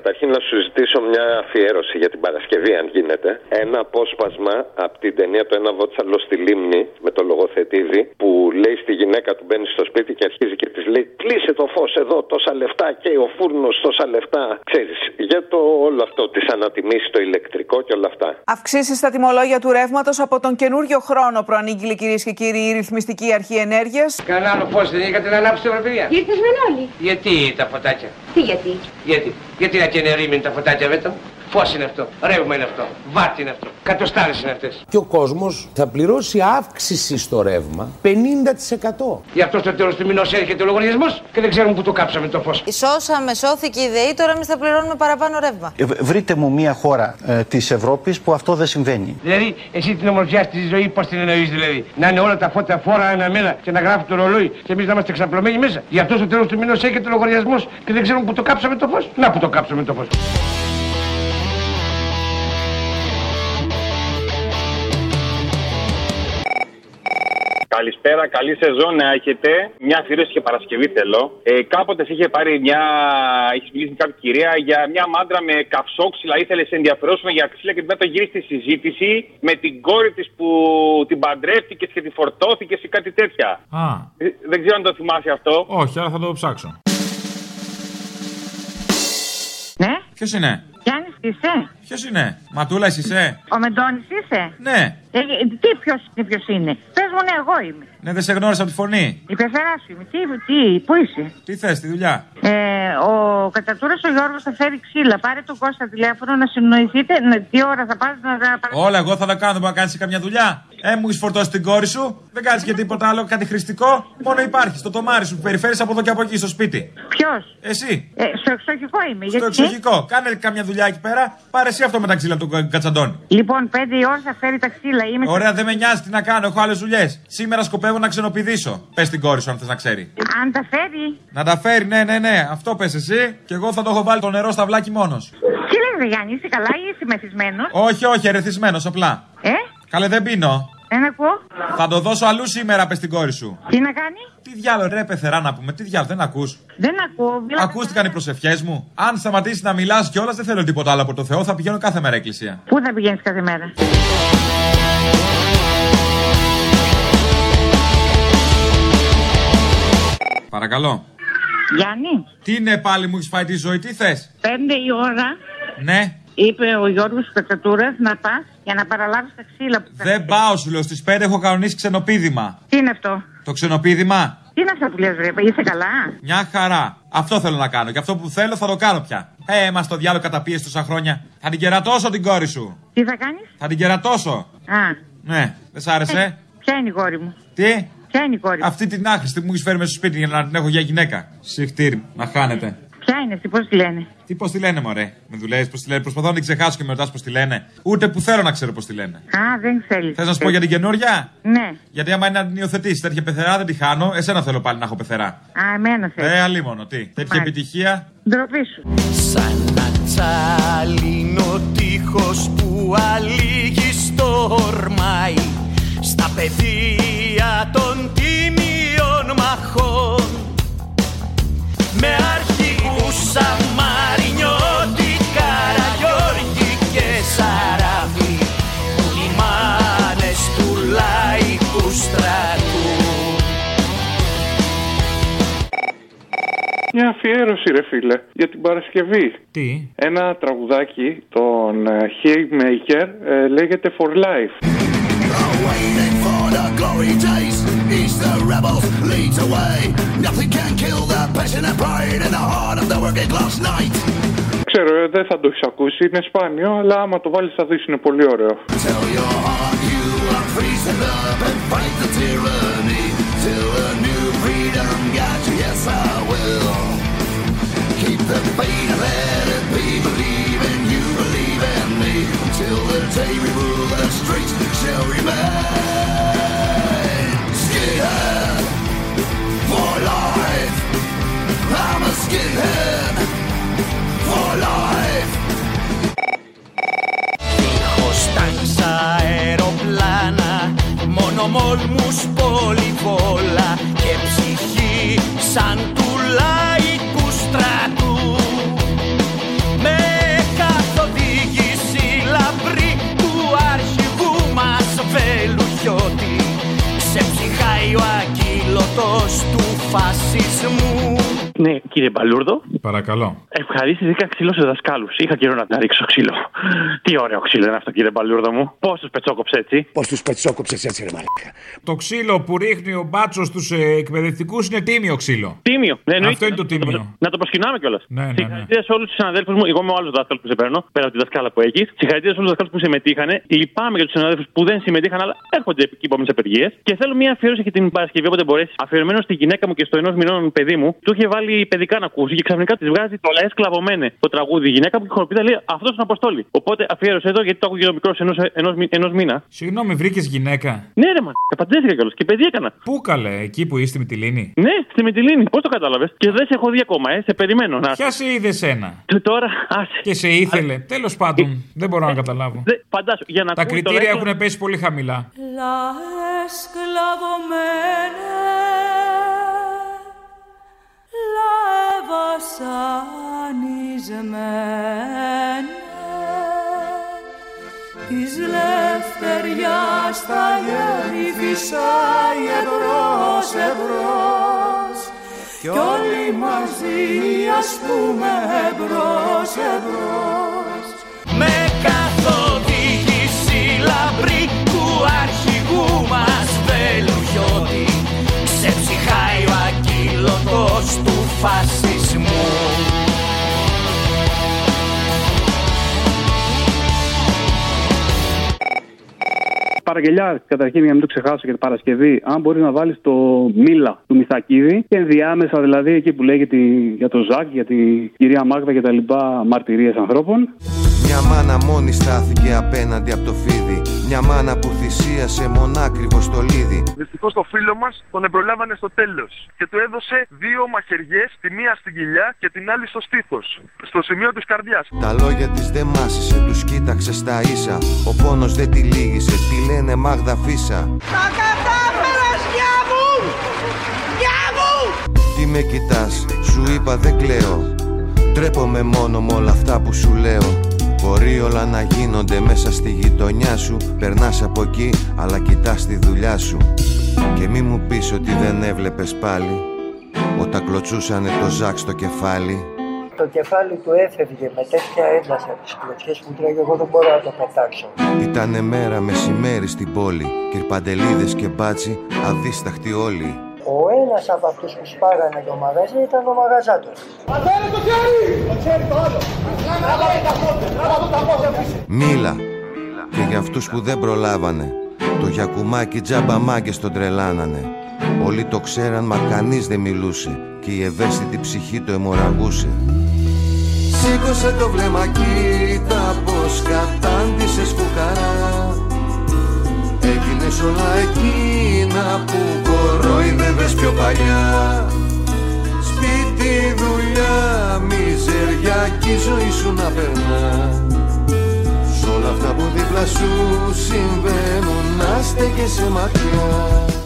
Καταρχήν να σου ζητήσω μια αφιέρωση για την Παρασκευή, αν γίνεται. Ένα απόσπασμα από την ταινία του Ένα Βότσαλο στη Λίμνη με το λογοθετήδη που λέει στη γυναίκα του μπαίνει στο σπίτι και αρχίζει και της λέει Κλείσε το φως εδώ, τόσα λεφτά και ο φούρνος τόσα λεφτά. Ξέρεις, για το όλο αυτό της ανατιμήσεις το ηλεκτρικό και όλα αυτά. Αυξήσεις στα τιμολόγια του ρεύματος από τον καινούριο χρόνο προανήγγειλε κυρίες και κύριοι η Ρυθμιστική Αρχή Ενέργειας. Κανένα άλλο πώ δεν είχατε να ανάψετε παιδιά. Ήρθες με όλοι; Γιατί τα φωτάκια; Τι γιατί; Γιατί; Γιατί να κενερίμουν τα φωτάκια βέτα. Φως είναι αυτό. Ρεύμα είναι αυτό. Βάτι είναι αυτό. Κατοστάρες είναι αυτές. Και ο κόσμος θα πληρώσει αύξηση στο ρεύμα 50%. Γι' αυτό στο τέλος του μηνός έρχεται ο λογαριασμός και δεν ξέρουμε που το κάψαμε το φως. Σώσαμε, σώθηκε η ΔΕΗ, τώρα εμείς θα πληρώνουμε παραπάνω ρεύμα. Ε, Βρείτε μου μια χώρα ε, της Ευρώπης που αυτό δεν συμβαίνει. Δηλαδή, εσύ την ομορφιά στη ζωή πώς την εννοείς δηλαδή; Να είναι όλα τα φώτα φόρα ένα μέρα και να γράφει το ρολόι και εμείς να είμαστε ξαπλωμένοι μέσα. Γι' αυτό στο τέλος του μηνός έρχεται ο λογαριασμός και δεν ξέρουμε που το κάψαμε το φως. Να που το κάψαμε το φως. Καλησπέρα, καλή σεζόν να έχετε. Μια αφιέρωση και Παρασκευή θέλω. Ε, κάποτε σε είχε πάρει μια. Έχεις μιλήσει με κάποια κυρία για μια μάντρα με καυσόξυλα. Ήθελες σε ενδιαφερόσουμε για ξύλα και μετά το γύρισε στη συζήτηση με την κόρη της που την παντρεύτηκες και τη φορτώθηκες ή κάτι τέτοια. Α, Ε, Δεν ξέρω αν το θυμάσαι αυτό. όχι, αλλά θα το ψάξω. Ποιος είναι, Γιάννης είσαι; Ποιος είναι, Ματούλας, εσύ είσαι; Ο Μεντώνης είσαι; Ναι, Ε, τι ποιος είναι ποιος είναι; Πες μου ναι εγώ είμαι. ναι, δεν σε γνώρισα από τη φωνή. Η πεθερά σου είμαι. Τι, τι, πού είσαι; Τι θες, τη δουλειά; Ε, ο Κατατούρας ο Γιώργος θα φέρει ξύλα. Πάρε τον Κώστα τηλέφωνο να συνοηθείτε. Να, τι ώρα θα πας να τα παρα- Όλα εγώ θα τα κάνω, δεν μπορεί να κάνεις καμιά δουλειά; Ε, μου έχεις φορτώσει την κόρη σου, δεν κάνεις και τίποτα άλλο, κάτι χρηστικό; Μόνο υπάρχει στο τομάρι σου που περιφέρεις από εδώ και από εκεί στο σπίτι. Ποιος; Εσύ, Ε, στο εξοχικό είμαι. στο γιατί... εξοχικό. Κάνε καμιά δουλειά εκεί πέρα, πάρε εσύ αυτό με τα ξύλα του κα- κατσαντώνη. Λοιπόν, πέντε η ώρα θα φέρει τα ξύλα. Είμαι Ωραία, δεν με νοιάζει τι να κάνω, έχω άλλες δουλειές. Σήμερα σκοπεύω να ξενοπηδήσω. Πες την κόρη σου αν θες να ξέρει. Αν τα φέρει. Να τα φέρει, ναι, ναι, ναι, αυτό πες εσύ. Και εγώ θα το έχω βάλει το νερό στα βλάκι μόνος. Τι λες ρε Γιάννη, είσαι καλά ή είσαι μεθυσμένος; Όχι, όχι, ερεθισμένος απλά. Ε, Καλέ, δεν πίνω. δεν ακούω. Θα το δώσω αλλού σήμερα, πες την κόρη σου. Τι να κάνει; Τι διάλογο, ρε, πεθερά να πούμε, τι διάλογο, δεν ακούς. Δεν ακούω. Μιλάω Ακούστηκαν οι προσευχές μου. Αν σταματήσεις να μιλάς κιόλας, δεν θέλω τίποτα άλλο από το Θεό, θα πηγαίνω κάθε μέρα εκκλησία. Πού θα πηγαίνεις κάθε μέρα; Παρακαλώ. Γιάννη, Τι είναι πάλι μου έχεις φάει τη ζωή, τι θες; πέντε η ώρα Ναι, είπε ο Γιώργος Κατσατούρας να πας για να παραλάβεις τα ξύλα που θα δεν πάω, σου λέω. Στις 5 έχω κανονίσει ξενοπίδημα. Τι είναι αυτό; Το ξενοπίδημα, Τι είναι αυτά που λες ρε, είσαι καλά; μια χαρά. Αυτό θέλω να κάνω. Και αυτό που θέλω θα το κάνω πια. Ε, μα το διάλογο καταπίεση τόσα χρόνια. Θα την κερατώσω την κόρη σου. Τι θα κάνεις; Θα την κερατώσω. Α, Ναι, δεν σ' άρεσε; ποια είναι η κόρη μου; Τι; Ποια είναι η κόρη; Μου. Αυτή την άχρηστη που μου έχεις φέρει μέσα στο σπίτι για να την έχω για γυναίκα. Συχτήρι, να χάνετε. Ποια είναι αυτή, πώς τη λένε; Τι πώς τη λένε, Μωρέ; Με δουλεύεις πώς τη λένε; Προσπαθώ να την ξεχάσω και με ρωτάς πώς τη λένε. Ούτε που θέλω να ξέρω πώς τη λένε. Α, δεν θέλεις. Θες να σου πω για την καινούρια; Ναι. Γιατί άμα είναι να την υιοθετήσεις τέτοια πεθερά δεν τη χάνω. Εσένα θέλω πάλι να έχω πεθερά. Α, εμένα θέλεις. Ε, αλίμονο, τι. Τέτοια Μάλιστα. επιτυχία. Ντροπή σου. Σαν να τσάλινο τείχος που αλήγιστορμάει Στα πεδία των τιμίων μαχών Με αρχηγούς Σαμαρινιώτη, Καραγιώργη και Σαράφη Λιμάνες του λαϊκού στρατού Μια αφιέρωση, ρε φίλε, για την Παρασκευή. Τι; Ένα τραγουδάκι των ε, Haymaker ε, λέγεται For Life. Waiting for the glory days. East the rebels leads away. Nothing can kill the passion and pride in the heart of the working class knight. Ξέρω, ε, δεν θα το έχει ακούσει, είναι σπάνιο, αλλά άμα το βάλεις θα δεις είναι πολύ ωραίο. Tell your heart you are free, stand up and fight the tyranny. Till a new freedom got you, yes I will. Keep the faith, let it be, believe in you, believe in me. Till the day we rule the streets shall remain. skinhead for life. I'm αεροπλάνα, μόνο μόλμους πολύ πολλά και ψυχή σαν φασισμού. Ναι, κύριε Μπαλούρδο. Παρακαλώ. Ευχαρίστηση δίκα ξύλο σε δασκάλους. Είχα καιρό να, να ρίξω ξύλο. Τι ωραίο ξύλο είναι αυτό, κύριε Μπαλούρδο μου. Πώς τους πετσόκοψε έτσι; Πώς τους πετσόκοψε έτσι, ρε μαλάκα. Το ξύλο που ρίχνει ο μπάτσος στους ε, εκπαιδευτικούς είναι τίμιο ξύλο. Τίμιο. Ναι, εννοείται. Αυτό είναι το τίμιο. Να το προσκυνάμε κιόλας. Ναι, ναι, ναι. Συγχαρητήρια σε όλους τους συναδέλφους μου. Εγώ είμαι ο άλλο δάσκαλο που σε παίρνω, πέρα από τη δασκάλα που έχεις. Συγχαρητήρια σε όλους τους δασκάλους που συμμετείχαν. Λυπάμαι για τους συναδέλφους που δεν συμμετείχαν, αλλά έρχονται εκεί από τι απεργίε. Και θέλω μια αφιέρωση για την Παρασκευή όποτε μπορέσεις. Αφιερωμένο στη γυναίκα μου και στο ενός μηνών παιδί μου, του είχε βάλει παιδικά να ακούσει και ξαφνικά της βγάζει το λαέ σκλαβωμένε το τραγούδι. Η γυναίκα που είχε χοροπίδα λέει αυτός είναι αποστόλη. Οπότε αφιέρωσε το γιατί το άκουγε ο μικρός ενός μήνα. Συγγνώμη, βρήκες γυναίκα; Ναι, ρε μα, παντρεύτηκα κιόλας και παιδί έκανα. Πού καλέ, εκεί που είστε με τη λίνη. Ναι, στη Μητυλίνη. Πώς το κατάλαβες; Και δεν σε έχω δει ακόμα, ε, σε περιμένω να. Ποια σε είδε σένα; Τώρα, άσε. Και σε ήθελε. Τέλος πάντων, δεν μπορώ να καταλάβω. Δε, φαντάσου, για να Τα ακούει το κριτήρια λέξο- έχουν πέσει πολύ χαμηλά. Λαέ σκλαβωμένε, βασανισμένε, της λευτεριάς τα γέρι φυσάει εμπρός, εμπρός κι όλοι μαζί ας πούμε εμπρός, εμπρός Παραγγελιά, καταρχήν, για να μην το ξεχάσω για την Παρασκευή, αν μπορείς να βάλεις το Μίλα του Μιθακίδη και ενδιάμεσα δηλαδή εκεί που λέει για, τη- για το Ζακ, για την κυρία Μάγδα και τα λοιπά μαρτυρίες ανθρώπων. Μια μάνα μόνη στάθηκε απέναντι από το φίδι. Μια μάνα που θυσίασε μονάκριβο στολίδι. Δυστυχώς το φίλο μας τον εμπρολάβανε στο τέλος και του έδωσε δύο μαχαιριές, τη μία στην κοιλιά και την άλλη στο στήθος, στο σημείο της καρδιάς. Τα λόγια της δεν μάσησε, τους κοίταξε στα ίσα. Ο πόνος δεν τη λύγησε, τη λένε Μάγδα Φίσα. Τα κατάφερες γεια μου! Γεια μου! Τι με κοιτάς, σου είπα δεν κλαίω. Τρέπομαι μόνο με όλα αυτά που σου λέω. Μπορεί όλα να γίνονται μέσα στη γειτονιά σου. Περνάς από εκεί, αλλά κοιτάς τη δουλειά σου. Και μη μου πεις ότι δεν έβλεπες πάλι. Όταν κλωτσούσανε το ζάκ στο κεφάλι. Το κεφάλι του έφευγε με τέτοια ένταση από τις κλωτσιές που τρώγε εγώ δεν μπορώ να το πετάξω. Ήτανε μέρα μεσημέρι στην πόλη. Κυρπαντελίδες και μπάτσι, αδίσταχτοι όλοι. Ο ένας από αυτούς που σπάγανε το μαγαζί ήταν ο μαγαζάτος. Πατέρα το χέρι! Το χέρι το άλλο! Τράβα τα πόδια! Τράβα το τα πόδια πίσω! Μίλα. Και για αυτούς που δεν προλάβανε. Το γιακουμάκι τζάμπα μάγκες τον τρελάνανε. Όλοι το ξέραν μα κανείς δεν μιλούσε. Και η ευαίσθητη ψυχή το αιμορραγούσε. Σήκωσε το βλέμμα κοίτα πως κατάντησες φουκαρά Έγινες όλα εκείνα που κορόιδευες πιο παλιά. Σπίτι, δουλειά, μιζεριά κι η ζωή σου να περνά. Σ' όλα αυτά που δίπλα σου συμβαίνουν να στέκεσαι μακριά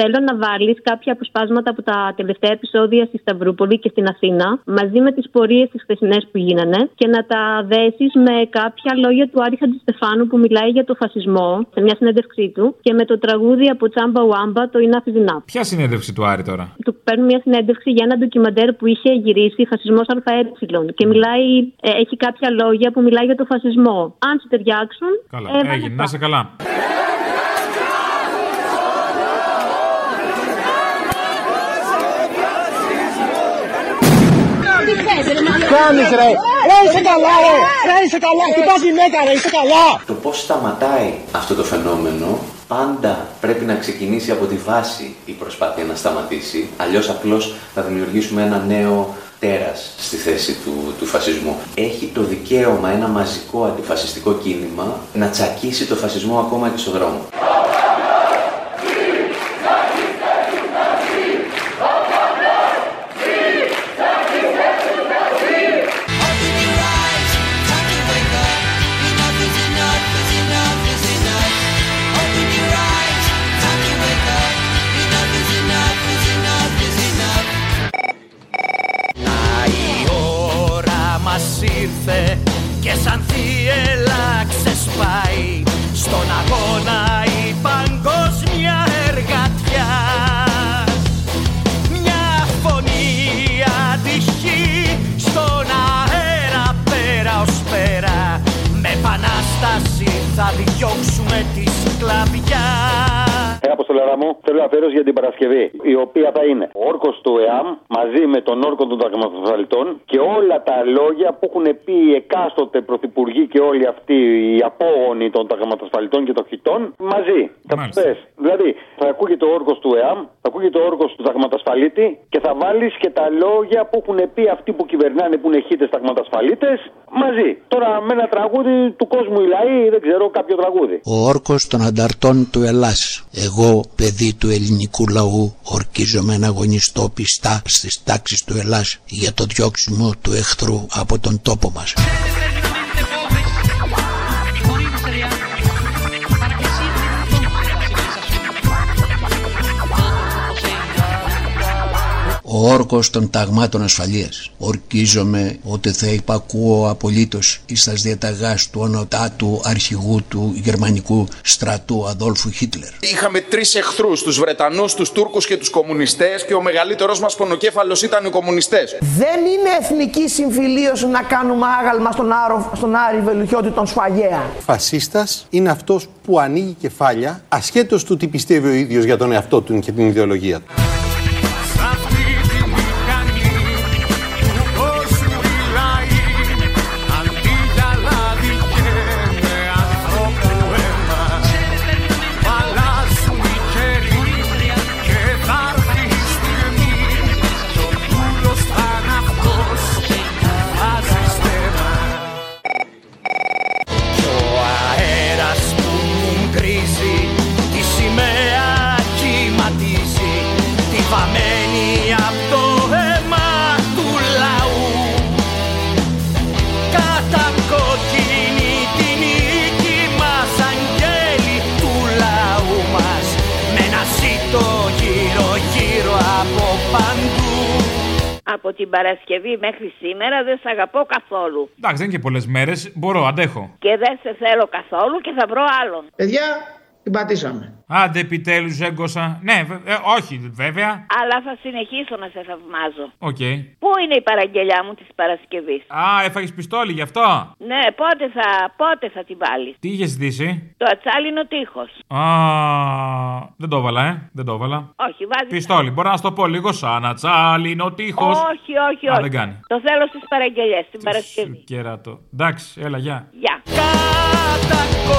Θέλω να βάλεις κάποια αποσπάσματα από τα τελευταία επεισόδια στη Σταυρούπολη και στην Αθήνα, μαζί με τις πορείες τις χθεσινές που γίνανε, και να τα δέσεις με κάποια λόγια του Άρη Χατζηστεφάνου που μιλάει για το φασισμό σε μια συνέντευξή του και με το τραγούδι από Τσάμπα Ουάμπα, το Enough is Enough. Ποια συνέντευξη του Άρη τώρα; Του παίρνουν μια συνέντευξη για ένα ντοκιμαντέρ που είχε γυρίσει Φασισμός ΑΕ και μιλάει, ε, έχει κάποια λόγια που μιλάει για το φασισμό. Αν σε ταιριάξουν. Καλά, έβαλε έγινε. τα. Να σε καλά. Κάνεις ρε! Ρε είσαι καλά ρε! Ρε είσαι καλά! Χτυπάς γυναίκα ρε! Είσαι καλά! Το πώς σταματάει αυτό το φαινόμενο πάντα πρέπει να ξεκινήσει από τη βάση η προσπάθεια να σταματήσει. Αλλιώς απλώς θα δημιουργήσουμε ένα νέο τέρας στη θέση του, του φασισμού. Έχει το δικαίωμα ένα μαζικό αντιφασιστικό κίνημα να τσακίσει το φασισμό ακόμα και στο δρόμο. και σαν θύελα ξεσπάει στον αγώνα η παγκόσμια εργατιά Μια φωνή ατυχή στον αέρα πέρα ως πέρα. Με επανάσταση θα διώξουμε τη σκλαβιά. Ένα αποστολαρά μου, θέλω αφιέρωση για την Παρασκευή. Η οποία θα είναι ο όρκος του ΕΑΜ μαζί με τον όρκο των ταγματοσφαλιτών και όλα τα λόγια που έχουν πει οι εκάστοτε πρωθυπουργοί και όλοι αυτοί οι απόγονοι των ταγματοσφαλιτών και των χιτών μαζί. Θα του πες. Δηλαδή, θα ακούγεται ο όρκο του ΕΑΜ, θα ακούγεται ο όρκο του ταγματασφαλίτη και θα βάλεις και τα λόγια που έχουν πει αυτοί που κυβερνάνε που είναι χίτε ταγματασφαλίτες μαζί. Τώρα με ένα τραγούδι του κόσμου οι λαοί, δεν ξέρω κάποιο τραγούδι. Ο όρκος των ανταρτών του Ελλάς. Εγώ, παιδί του ελληνικού λαού, ορκίζομαι να αγωνιστώ πιστά στις τάξεις του Ελλάς για το διώξιμο του εχθρού από τον τόπο μας. Ο όρκος των ταγμάτων ασφαλείας. Ορκίζομαι ότι θα υπακούω απολύτως εις τας διαταγάς του ονοτάτου αρχηγού του γερμανικού στρατού Αδόλφου Χίτλερ. Είχαμε τρεις εχθρούς, τους Βρετανούς, τους Τούρκους και τους κομμουνιστές, και ο μεγαλύτερος μας πονοκέφαλος ήταν οι κομμουνιστές. Δεν είναι εθνική συμφιλίωση να κάνουμε άγαλμα στον, Άρο, στον Άρη Βελουχιώτη τον Σφαγέα. Φασίστας είναι αυτός που ανοίγει κεφάλια ασχέτως του τι πιστεύει ο ίδιος για τον εαυτό του και την ιδεολογία του. Από την Παρασκευή μέχρι σήμερα δεν σε αγαπώ καθόλου. Εντάξει, δεν είναι και πολλές μέρες. Μπορώ, αντέχω. Και δεν σε θέλω καθόλου και θα βρω άλλον. Παιδιά, την πατήσαμε. Άντε, επιτέλους έγκωσα. Ναι, βε- ε, όχι, βέβαια. Αλλά θα συνεχίσω να σε θαυμάζω. Οκ. Πού είναι η παραγγελιά μου της Παρασκευής; Α, έφαγες πιστόλι γι' αυτό; Ναι, πότε θα, πότε θα την βάλεις; Τι είχες ζητήσει; Το ατσάλινο τείχος. Α, δεν το έβαλα, ε. Δεν το έβαλα. Όχι, βάζεις. Πιστόλι, μπορώ να σου το πω λίγο σαν ατσάλινο τείχος. Όχι, όχι, Α, όχι. δεν κάνει. Το θέλω στις παραγγελίες την Παρασκευή. Κέρατο. Εντάξει, έλα, γεια. Γεια. Κατακο